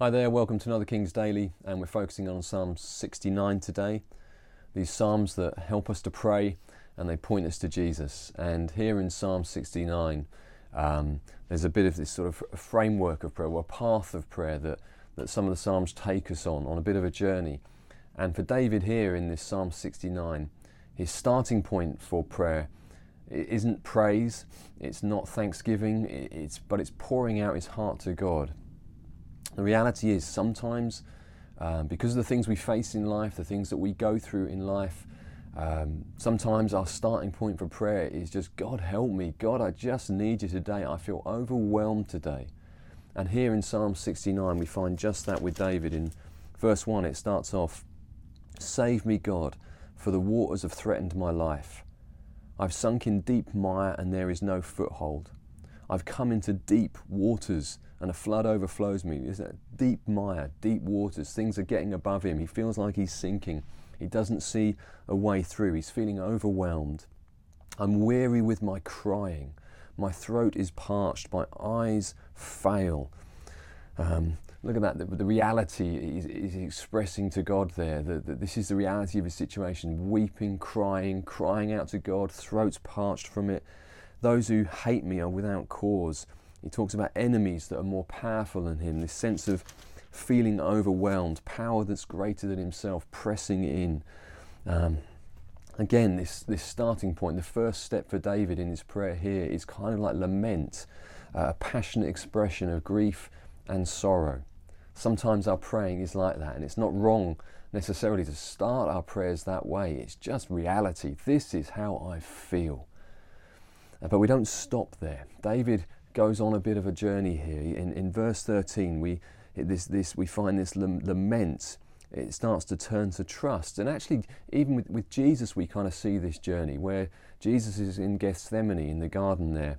Hi there, welcome to another King's Daily, and we're focusing on Psalm 69 today. These Psalms that help us to pray and they point us to Jesus. And here in Psalm 69, um, there's a bit of this sort of framework of prayer, or a path of prayer that, that some of the Psalms take us on, on a bit of a journey. And for David here in this Psalm 69, his starting point for prayer isn't praise, it's not thanksgiving, it's, but it's pouring out his heart to God. The reality is sometimes, um, because of the things we face in life, the things that we go through in life, um, sometimes our starting point for prayer is just, God, help me. God, I just need you today. I feel overwhelmed today. And here in Psalm 69, we find just that with David. In verse 1, it starts off Save me, God, for the waters have threatened my life. I've sunk in deep mire and there is no foothold. I've come into deep waters and a flood overflows me. Is that deep mire, deep waters? Things are getting above him. He feels like he's sinking. He doesn't see a way through. He's feeling overwhelmed. I'm weary with my crying. My throat is parched. My eyes fail. Um, look at that. The, the reality is, is, expressing to God there that, this is the reality of his situation weeping, crying, crying out to God, throats parched from it. Those who hate me are without cause. He talks about enemies that are more powerful than him, this sense of feeling overwhelmed, power that's greater than himself pressing in. Um, again, this, this starting point, the first step for David in his prayer here is kind of like lament, uh, a passionate expression of grief and sorrow. Sometimes our praying is like that, and it's not wrong necessarily to start our prayers that way. It's just reality. This is how I feel. Uh, but we don't stop there. David goes on a bit of a journey here. In, in verse 13, we, this, this, we find this lament. It starts to turn to trust. And actually, even with, with Jesus, we kind of see this journey where Jesus is in Gethsemane in the garden there.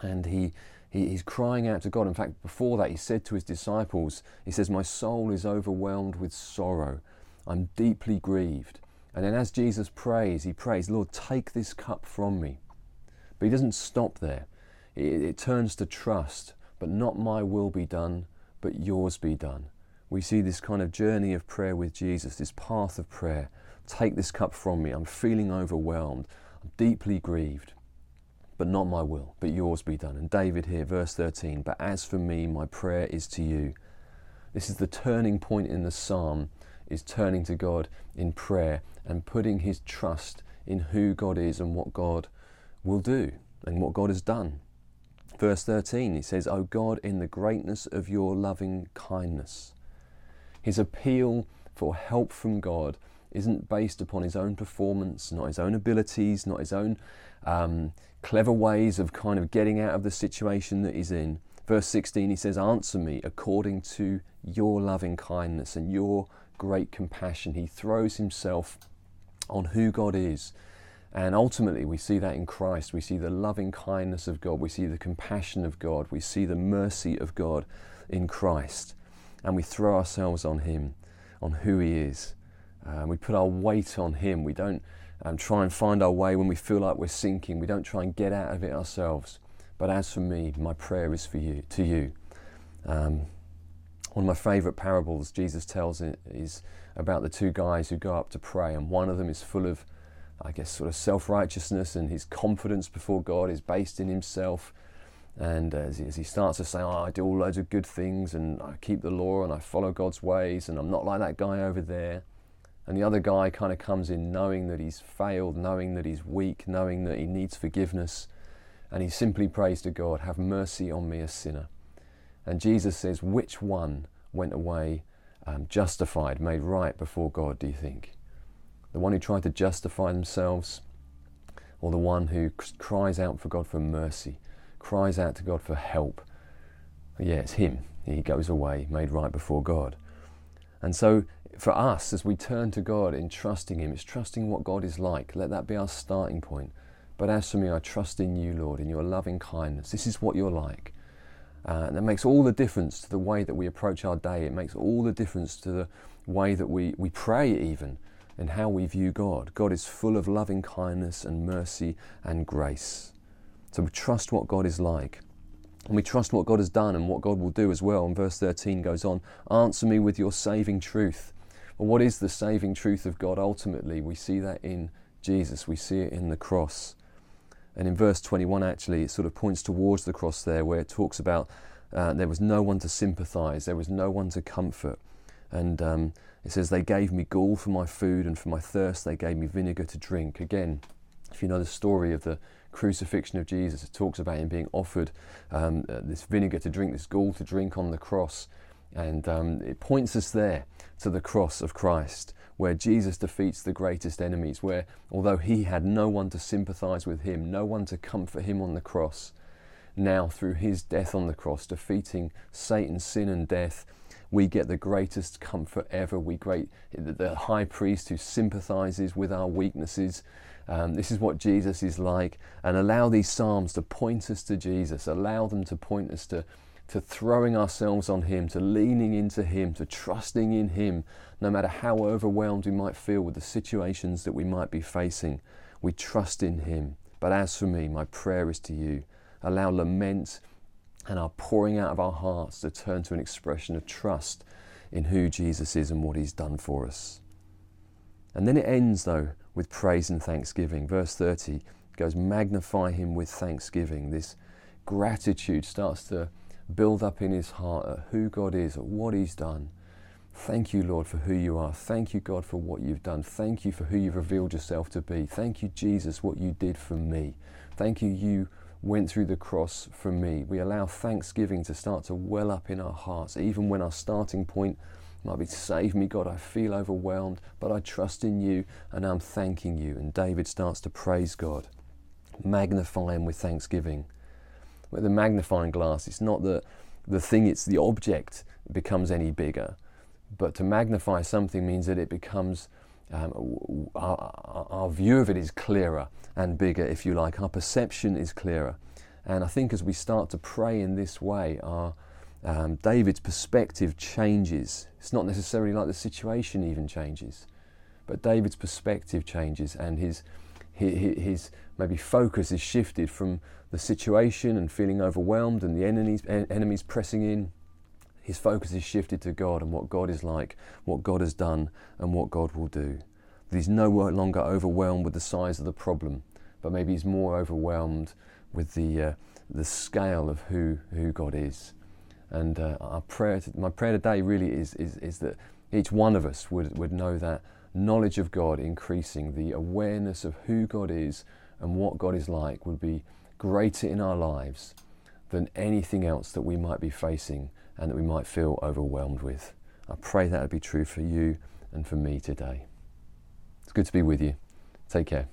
And he, he, he's crying out to God. In fact, before that, he said to his disciples, He says, My soul is overwhelmed with sorrow. I'm deeply grieved. And then as Jesus prays, he prays, Lord, take this cup from me. But he doesn't stop there. It, it turns to trust, but not my will be done, but yours be done. We see this kind of journey of prayer with Jesus, this path of prayer. Take this cup from me. I'm feeling overwhelmed. I'm deeply grieved. But not my will, but yours be done. And David here, verse 13, but as for me, my prayer is to you. This is the turning point in the psalm, is turning to God in prayer and putting his trust in who God is and what God will do and what God has done. Verse 13, he says, O God, in the greatness of your loving kindness. His appeal for help from God isn't based upon his own performance, not his own abilities, not his own um, clever ways of kind of getting out of the situation that he's in. Verse 16, he says, Answer me according to your loving kindness and your great compassion. He throws himself on who God is and ultimately, we see that in Christ. We see the loving kindness of God. We see the compassion of God. We see the mercy of God in Christ. And we throw ourselves on Him, on who He is. Um, we put our weight on Him. We don't um, try and find our way when we feel like we're sinking. We don't try and get out of it ourselves. But as for me, my prayer is for you, to you. Um, one of my favourite parables Jesus tells is about the two guys who go up to pray, and one of them is full of I guess, sort of self righteousness and his confidence before God is based in himself. And as he, as he starts to say, oh, I do all loads of good things and I keep the law and I follow God's ways and I'm not like that guy over there. And the other guy kind of comes in knowing that he's failed, knowing that he's weak, knowing that he needs forgiveness. And he simply prays to God, Have mercy on me, a sinner. And Jesus says, Which one went away um, justified, made right before God, do you think? The one who tried to justify themselves, or the one who cries out for God for mercy, cries out to God for help. Yeah, it's him. He goes away, made right before God. And so, for us, as we turn to God in trusting Him, it's trusting what God is like. Let that be our starting point. But as for me, I trust in you, Lord, in your loving kindness. This is what you're like. Uh, and that makes all the difference to the way that we approach our day. It makes all the difference to the way that we, we pray, even in how we view God. God is full of loving kindness and mercy and grace. So we trust what God is like. And we trust what God has done and what God will do as well. And verse 13 goes on Answer me with your saving truth. Well, what is the saving truth of God ultimately? We see that in Jesus, we see it in the cross. And in verse 21, actually, it sort of points towards the cross there, where it talks about uh, there was no one to sympathize, there was no one to comfort. And um, it says, They gave me gall for my food, and for my thirst, they gave me vinegar to drink. Again, if you know the story of the crucifixion of Jesus, it talks about him being offered um, uh, this vinegar to drink, this gall to drink on the cross. And um, it points us there to the cross of Christ where Jesus defeats the greatest enemies, where although he had no one to sympathize with him, no one to comfort him on the cross, now through his death on the cross, defeating Satan, sin, and death, we get the greatest comfort ever. We great the high priest who sympathizes with our weaknesses. Um, this is what Jesus is like, and allow these psalms to point us to Jesus. Allow them to point us to to throwing ourselves on Him, to leaning into Him, to trusting in Him, no matter how overwhelmed we might feel with the situations that we might be facing. We trust in Him. But as for me, my prayer is to you. Allow lament and our pouring out of our hearts to turn to an expression of trust in who Jesus is and what He's done for us. And then it ends, though, with praise and thanksgiving. Verse 30 goes, Magnify Him with thanksgiving. This gratitude starts to build up in his heart at who God is, at what he's done. Thank you, Lord, for who you are. Thank you, God, for what you've done. Thank you for who you've revealed yourself to be. Thank you, Jesus, what you did for me. Thank you, you went through the cross for me. We allow thanksgiving to start to well up in our hearts, even when our starting point might be save me, God. I feel overwhelmed, but I trust in you and I'm thanking you. And David starts to praise God, magnify him with thanksgiving with a magnifying glass, it's not that the thing, it's the object becomes any bigger. But to magnify something means that it becomes, um, our, our view of it is clearer and bigger, if you like. Our perception is clearer. And I think as we start to pray in this way, our, um, David's perspective changes. It's not necessarily like the situation even changes, but David's perspective changes and his, his, his maybe focus is shifted from the situation and feeling overwhelmed and the enemies, enemies pressing in, his focus is shifted to God and what God is like, what God has done, and what God will do. That he's no longer overwhelmed with the size of the problem, but maybe he's more overwhelmed with the, uh, the scale of who, who God is. And uh, our prayer to, my prayer today really is, is, is that each one of us would, would know that knowledge of God increasing, the awareness of who God is and what God is like would be greater in our lives than anything else that we might be facing and that we might feel overwhelmed with. I pray that would be true for you and for me today. It's good to be with you. Take care.